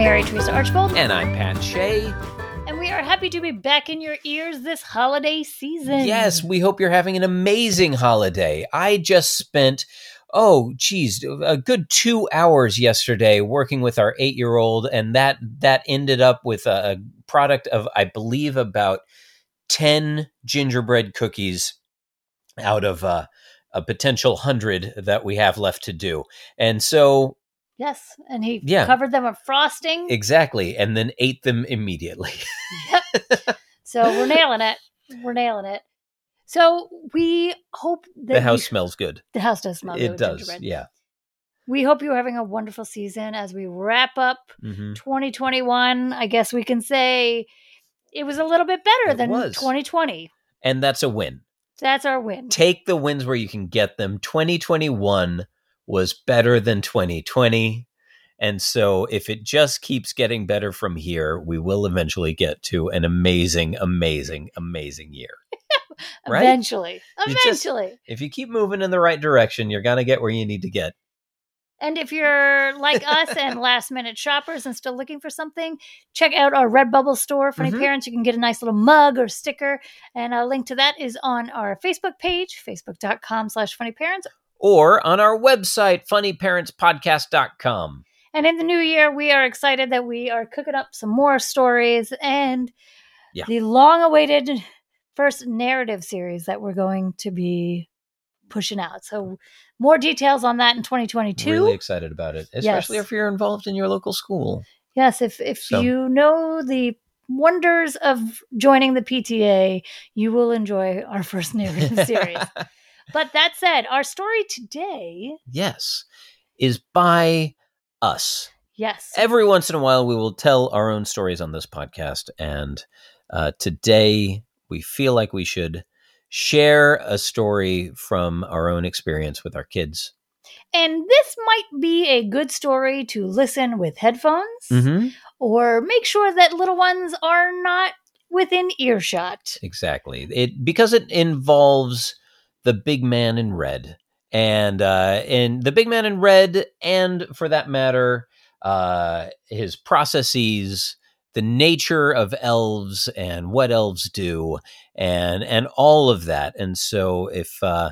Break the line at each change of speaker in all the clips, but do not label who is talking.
Mary Theresa Archbold,
And I'm Pat Shay.
and we are happy to be back in your ears this holiday season.
Yes, we hope you're having an amazing holiday. I just spent, oh, geez, a good two hours yesterday working with our eight year old, and that that ended up with a, a product of, I believe, about 10 gingerbread cookies out of uh, a potential hundred that we have left to do. And so,
Yes, and he
Yeah.
covered them with frosting.
exactly, and then ate them immediately.
Yep. so we're nailing it. We're nailing it. So we hope that
the house
you-
smells good.
the house does smell good
It does, yeah.
We hope you're having a wonderful season as we wrap up
hmm
2021. I guess we can say it was a little bit better
It
than
was.
2020.
And that's a win.
That's our win.
take the wins where you can get them. 2021 was better than 2020. And so if it just keeps getting better from here, we will eventually get to an amazing, amazing, amazing year. right?
Eventually.
You just-
Eventually.
If you keep moving in the right direction, you're going to get where you need to get.
And if you're like us and last minute shoppers and still looking for something, check out our Redbubble store. Funny
Mhm.
Parents, you can get a nice little mug or sticker. And a link to that is on our Facebook page, facebook.com slash funny parents.
Or on our website, funnyparentspodcast.com.
And in the new year, we are excited that we are cooking up some more stories and
Yeah.
the long awaited first narrative series that we're going to be pushing out. So more details on that in 2022.
Really excited about it, especially
Yes.
if you're involved in your local school.
Yes, if if
So-
you know the wonders of joining the PTA, you will enjoy our first narrative series. But that said, our story today,
yes, is by us.
yes,
every once in a while we will tell our own stories on this podcast and uh, today we feel like we should share a story from our own experience with our kids
and this might be a good story to listen with headphones
mm-hmm.
or make sure that little ones are not within earshot.
exactly it because it involves the big man in red. And uh and the big man in red and for that matter uh his processes the nature of elves and what elves do and and all of that. And so if uh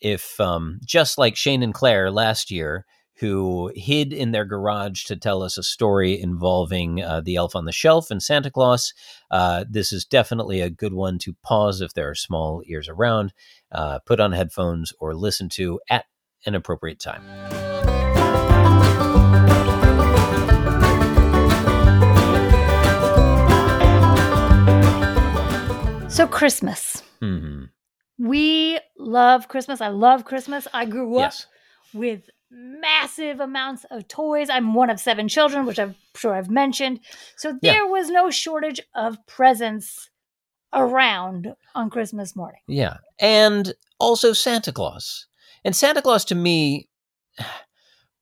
if um just like Shane and Claire last year who hid in their garage to tell us a story involving uh, the elf on the shelf and Santa Claus uh, this is definitely a good one to pause if there are small ears around, uh, put on headphones, or listen to at an appropriate time.
So Christmas.
hmm
We love Christmas. I love Christmas. I grew up
Yes.
with massive amounts of toys. I'm one of seven children, which I'm sure I've mentioned. So
Yeah.
there was no shortage of presents around on Christmas morning.
Yeah. And also Santa Claus. And Santa Claus to me,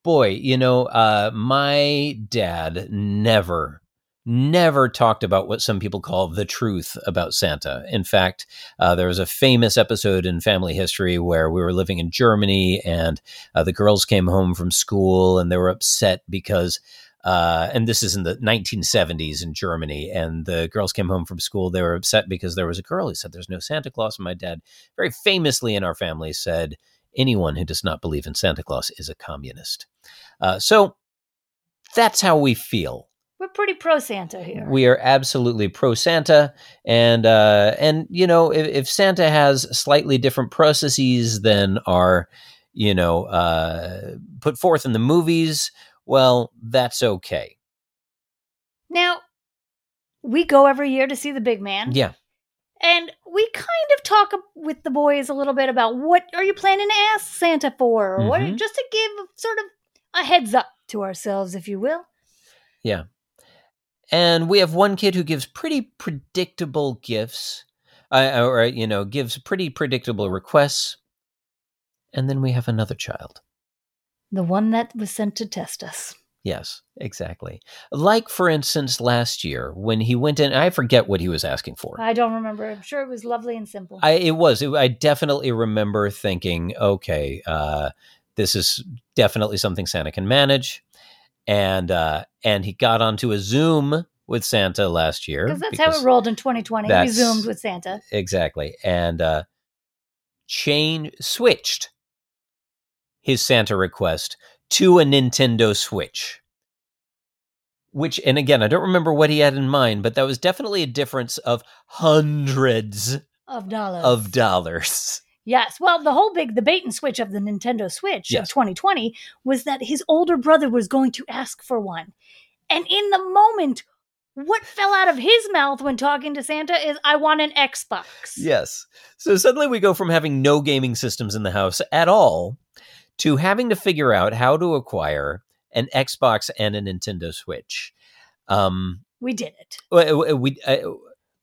boy, you know, uh, my dad never, never talked about what some people call the truth about Santa. In fact, uh, there was a famous episode in family history where we were living in Germany and uh, the girls came home from school and they were upset because uh, and this is in the 1970s in Germany. And the girls came home from school. They were upset because there was a girl who said, There's no Santa Claus. And my dad, very famously in our family, said, Anyone who does not believe in Santa Claus is a communist. Uh, so that's how we feel.
We're pretty pro Santa here.
We are absolutely pro Santa, and uh, and you know if, if Santa has slightly different processes than are you know uh, put forth in the movies, well, that's okay.
now, we go every year to see the big man.
Yeah,
And we kind of talk with the boys a little bit about what are you planning to ask Santa for, or what, just to give sort of a heads up to ourselves, if you will.
yeah. And we have one kid who gives pretty predictable gifts, uh, or you know, gives pretty predictable requests, and then we have another child.
The one that was sent to test us.
Yes, exactly. Like, for instance, last year when he went in, I forget what he was asking for.
I don't remember. I'm sure it was lovely and simple.
I, it was. It, I definitely remember thinking, okay, uh, this is definitely something Santa can manage. And uh, and he got onto a Zoom with Santa last year
Because that's how it rolled in 2020. We zoomed with Santa.
exactly and uh change switched his santa request to a nintendo switch which and again i don't remember what he had in mind but that was definitely a difference of hundreds
Of dollars.
of dollars
Yes. Well, the whole big the bait and switch of the Nintendo Switch
Yes.
of 2020 was that his older brother was going to ask for one. And in the moment, what fell out of his mouth when talking to Santa is, I want an Xbox.
yes so suddenly we go from having no gaming systems in the house at all to having to figure out how to acquire an xbox and a nintendo switch um
We did it.
Well, we uh,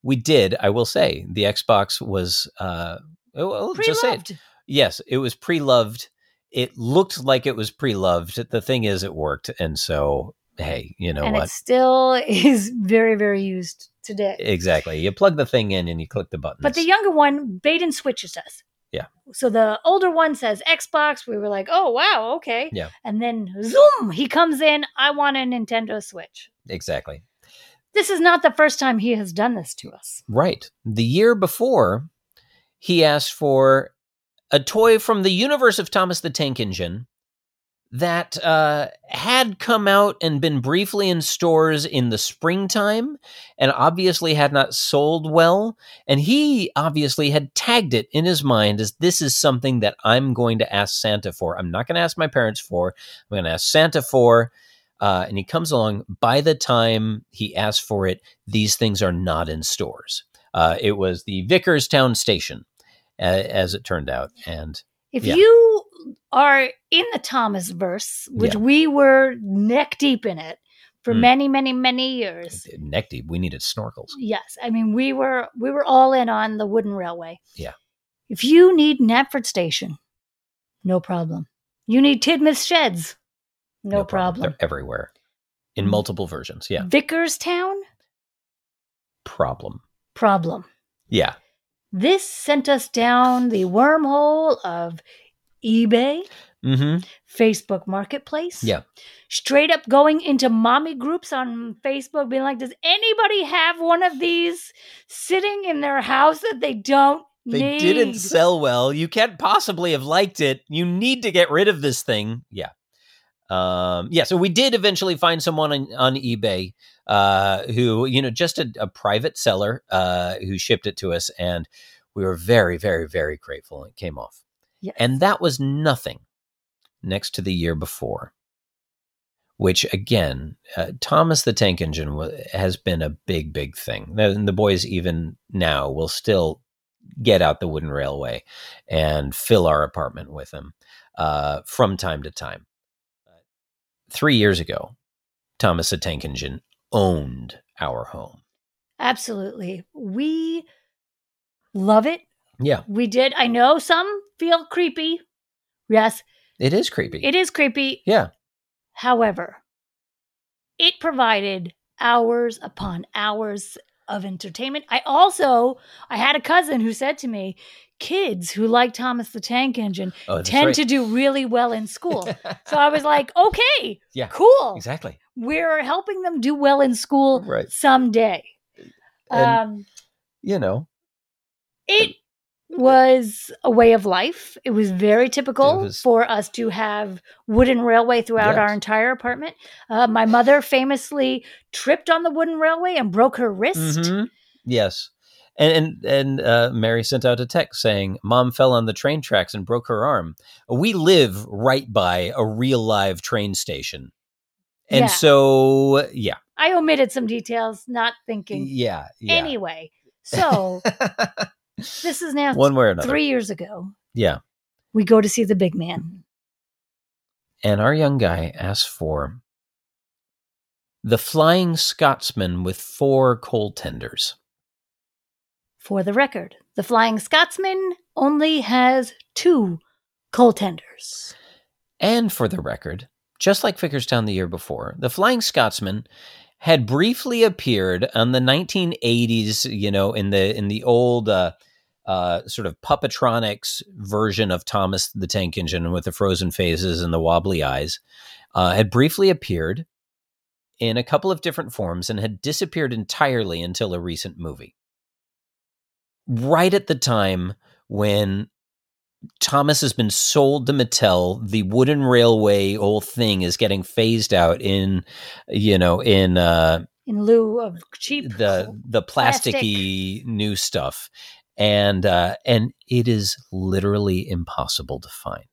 we did. I will say the Xbox was. Uh, oh, oh, just say it. Yes, it was pre-loved. It looked like it was pre-loved. The thing is, it worked, and so hey, you know
and
what?
it still is very, very used today.
Exactly. You plug the thing in and you click the button.
But the younger one, bait and switches us.
Yeah.
So the older one says Xbox. We were like, oh, wow, okay.
Yeah.
And then zoom, he comes in. I want a Nintendo Switch.
exactly
This is not the first time he has done this to us.
right. The year before, he asked for a toy from the universe of Thomas the Tank Engine that uh, had come out and been briefly in stores in the springtime and obviously had not sold well. And he obviously had tagged it in his mind as this is something that I'm going to ask Santa for. I'm not going to ask my parents for, I'm going to ask Santa for. Uh, and he comes along. By the time he asked for it, these things are not in stores. Uh, it was the Vickerstown station, uh, as it turned out. And
If
Yeah.
you are in the Thomas verse, which
Yeah.
we were neck deep in it for
Mm.
many, many, many years.
neck deep, we needed snorkels.
Yes, I mean we were we were all in on the wooden railway.
Yeah.
If you need Knapford Station, no problem. You need Tidmouth Sheds, no, problem.
They're everywhere in
Mm.
multiple versions. Yeah.
Vickerstown,
Problem.
problem.
Yeah.
This sent us down the wormhole of eBay,
Mm-hmm.
Facebook Marketplace.
Yeah.
Straight up going into mommy groups on Facebook, being like, does anybody have one of these sitting in their house that they don't
They
need?
didn't sell well. You can't possibly have liked it. You need to get rid of this thing. Yeah. Um, yeah, so we did eventually find someone on, on eBay uh, who, you know, just a, a private seller uh, who shipped it to us, and we were very, very, very grateful. It came off.
Yes.
And that was nothing next to the year before, which again, uh, Thomas the Tank Engine wa- has been a big, big thing. The, the boys, even now, will still get out the wooden railway and fill our apartment with them uh, from time to time. Three years ago, Thomas the Tank Engine owned our home.
Absolutely. We love it.
Yeah,
We did. I know some feel creepy. Yes,
it is creepy.
it is creepy.
yeah,
However, it provided hours upon hours of entertainment. I also I had a cousin who said to me, kids who like Thomas the Tank Engine
oh,
tend
right.
to do really well in school. so I was like, okay,
Yeah.
cool.
exactly.
We're helping them do well in school
Right.
someday.
And-
um,
You know,
it was a way of life. It was very typical
was-
for us to have wooden railway throughout
Yes.
our entire apartment. Uh, my mother famously tripped on the wooden railway and broke her wrist.
Mhm. Yes. And and and uh, Mary sent out a text saying, "Mom fell on the train tracks and broke her arm." We live right by a real live train station, and
Yeah.
so yeah,
I omitted some details, not thinking.
yeah, yeah.
Anyway, so this is now
One way or another,
three years ago.
yeah.
We go to see the big man.
And our young guy asked for the Flying Scotsman with four coal tenders.
For the record, the Flying Scotsman only has two coal tenders.
And for the record, just like Vickerstown the year before, the Flying Scotsman had briefly appeared on the 1980s, you know, in the in the old uh, uh, sort of puppetronics version of Thomas the Tank Engine with the frozen faces and the wobbly eyes, uh, had briefly appeared in a couple of different forms and had disappeared entirely until a recent movie. Right at the time when Thomas has been sold to Mattel. The wooden railway whole thing is getting phased out in, you know, in uh,
in lieu of cheap
the the plasticky new stuff, and uh, and it is literally impossible to find.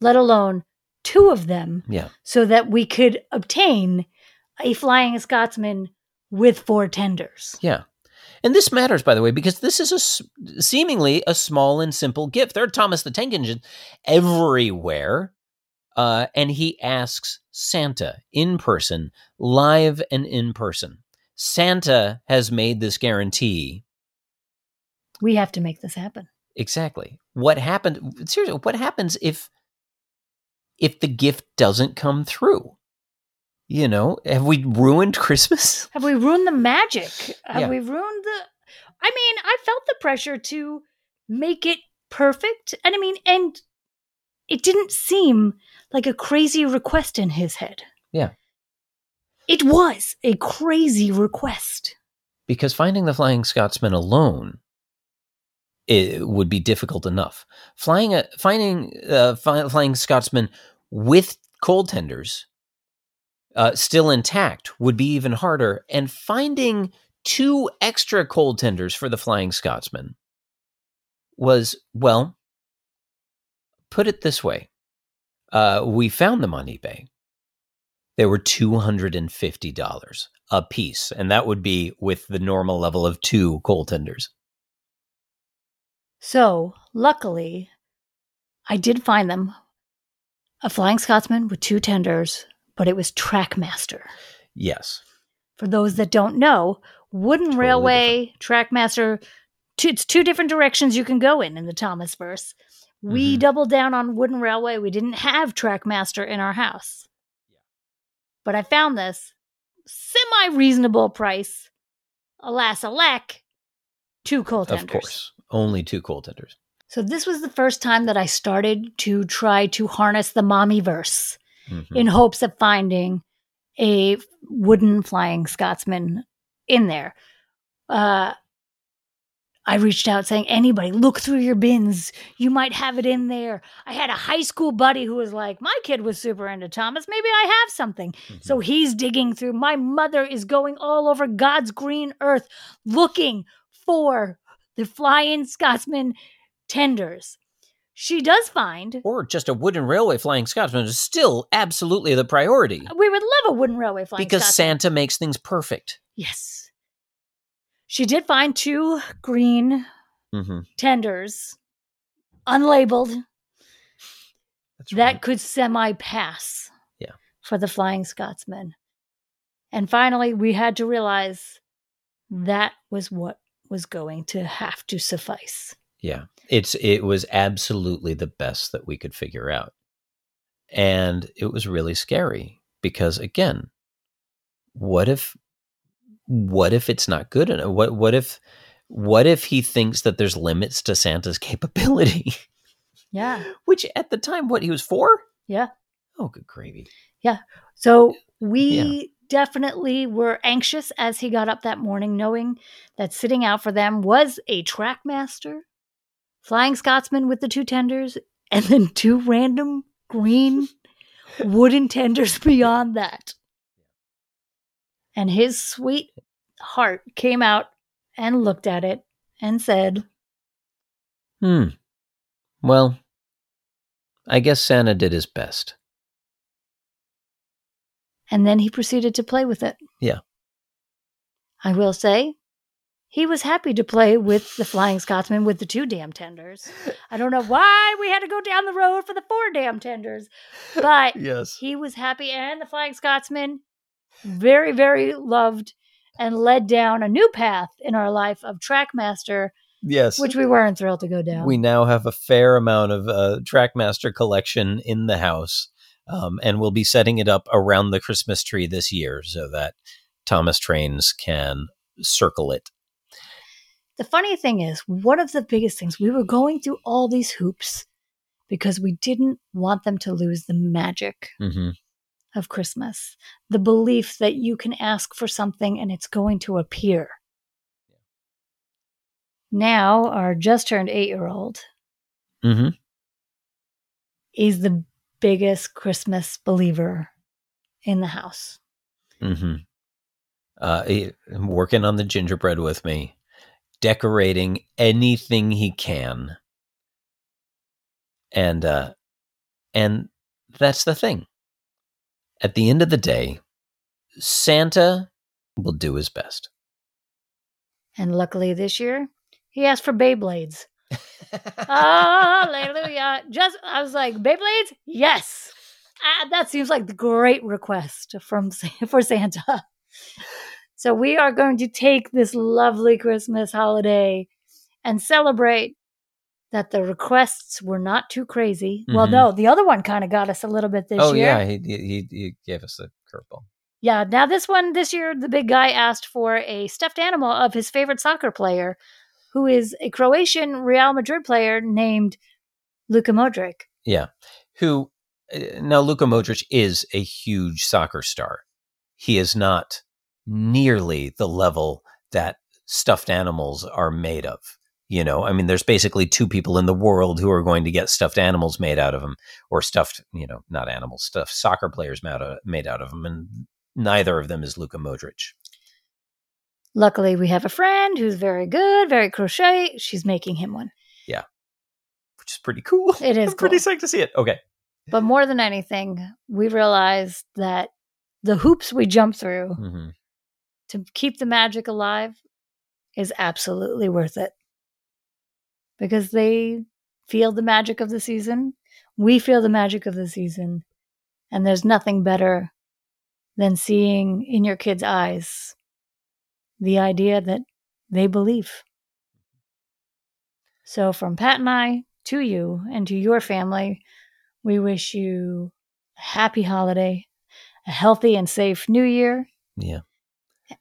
let alone two of them,
Yeah,
so that we could obtain a Flying Scotsman with four tenders.
yeah. And this matters, by the way, because this is a seemingly a small and simple gift. There are Thomas the Tank Engine everywhere, uh, and he asks Santa in person, live and in person. Santa has made this guarantee.
We have to make this happen.
Exactly. What happened? Seriously, what happens if if the gift doesn't come through? You know, have we ruined Christmas?
Have we ruined the magic? Have
Yeah.
we ruined the? I mean, I felt the pressure to make it perfect, and I mean, and it didn't seem like a crazy request in his head.
Yeah.
It was a crazy request.
Because finding the Flying Scotsman alone it would be difficult enough. Flying a finding uh, fi- Flying Scotsman with coal tenders uh, still intact would be even harder, and finding two extra coal tenders for the Flying Scotsman was well. Put it this way: uh, we found them on eBay. They were two hundred and fifty dollars a piece, and that would be with the normal level of two coal tenders.
So, luckily, I did find them a Flying Scotsman with two tenders, but it was Trackmaster.
Yes,
For those that don't know, Wooden
Totally
Railway, Trackmaster, two, it's two different directions you can go in in the Thomas verse. We
Mhm.
doubled down on Wooden Railway. We didn't have Trackmaster in our house. But I found this semi reasonable price. Alas, alack, two coal tenders.
of course, only two coal tenders.
So this was the first time that I started to try to harness the mommy verse
Mhm.
in hopes of finding a wooden flying Scotsman in there. Uh, I reached out saying, anybody, look through your bins. You might have it in there. I had a high school buddy who was like, my kid was super into Thomas. Maybe I have something.
Mhm.
So he's digging through. My mother is going all over God's green earth looking for the flying Scotsman tenders. She does find
or just a wooden railway Flying Scotsman is still absolutely the priority
we would love a wooden railway flying
because
Scotsman.
Santa makes things perfect.
Yes. She did find two green
Mm-hmm.
tenders, unlabeled,
That's
that could semi pass
Yeah.
for the Flying Scotsman. And finally, we had to realize that was what was going to have to suffice.
Yeah. It's it was absolutely the best that we could figure out. And it was really scary because again, what if what if it's not good enough? What what if what if he thinks that there's limits to Santa's capability?
Yeah.
Which at the time what he was 4?
Yeah.
Oh, good gravy. Yeah.
So we definitely were anxious as he got up that morning, knowing that sitting out for them was a trackmaster, flying Scotsman with the two tenders, and then two random green wooden tenders beyond that. And his sweet heart came out and looked at it and said,
Hmm. Well, I guess Santa did his best.
and then he proceeded to play with it.
Yeah.
I will say, he was happy to play with the Flying Scotsman with the two damn tenders. I don't know why we had to go down the road for the four damn tenders, but
Yes.
he was happy, and the Flying Scotsman very, very loved and led down a new path in our life of Trackmaster,
Yes.
which we weren't thrilled to go down.
we now have a fair amount of uh, Trackmaster collection in the house, um, and we'll be setting it up around the Christmas tree this year so that Thomas Trains can circle it.
The funny thing is, one of the biggest things, we were going through all these hoops because we didn't want them to lose the magic
hmm
of Christmas, the belief that you can ask for something and it's going to appear. Now, our just turned eight year old
hmm
is the biggest Christmas believer in the house.
hmm Uh, working on the gingerbread with me, decorating anything he can, and uh, and that's the thing. At the end of the day, Santa will do his best.
And luckily this year, he asked for Beyblades. Oh, hallelujah. Just, I was like, Beyblades? Yes. Ah, that seems like the great request from for Santa. So we are going to take this lovely Christmas holiday and celebrate that the requests were not too crazy. Well,
Mhm.
no, the other one kind of got us a little bit this
oh
year.
Oh yeah, he, he he gave us a curveball.
Yeah, now this one this year the big guy asked for a stuffed animal of his favorite soccer player who is a Croatian Real Madrid player named Luka Modric.
Yeah. Who uh, now Luka Modric is a huge soccer star. He is not nearly the level that stuffed animals are made of. You know, I mean, there's basically two people in the world who are going to get stuffed animals made out of them, or stuffed, you know, not animals, stuffed soccer players made out of, made out of them, and neither of them is Luka Modric.
Luckily, we have a friend who's very good, very crochet. She's making him one.
Yeah, which is pretty cool.
It is
I'm pretty psyched to see it. Okay.
But more than anything, we realized that the hoops we jump through
hmm
to keep the magic alive is absolutely worth it. Because they feel the magic of the season. We feel the magic of the season. And there's nothing better than seeing in your kids' eyes the idea that they believe. So, from Pat and I to you and to your family, we wish you a happy holiday, a healthy and safe new year,
Yeah.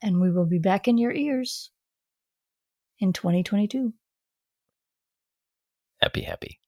And we will be back in your ears in 2022.
Happy, happy.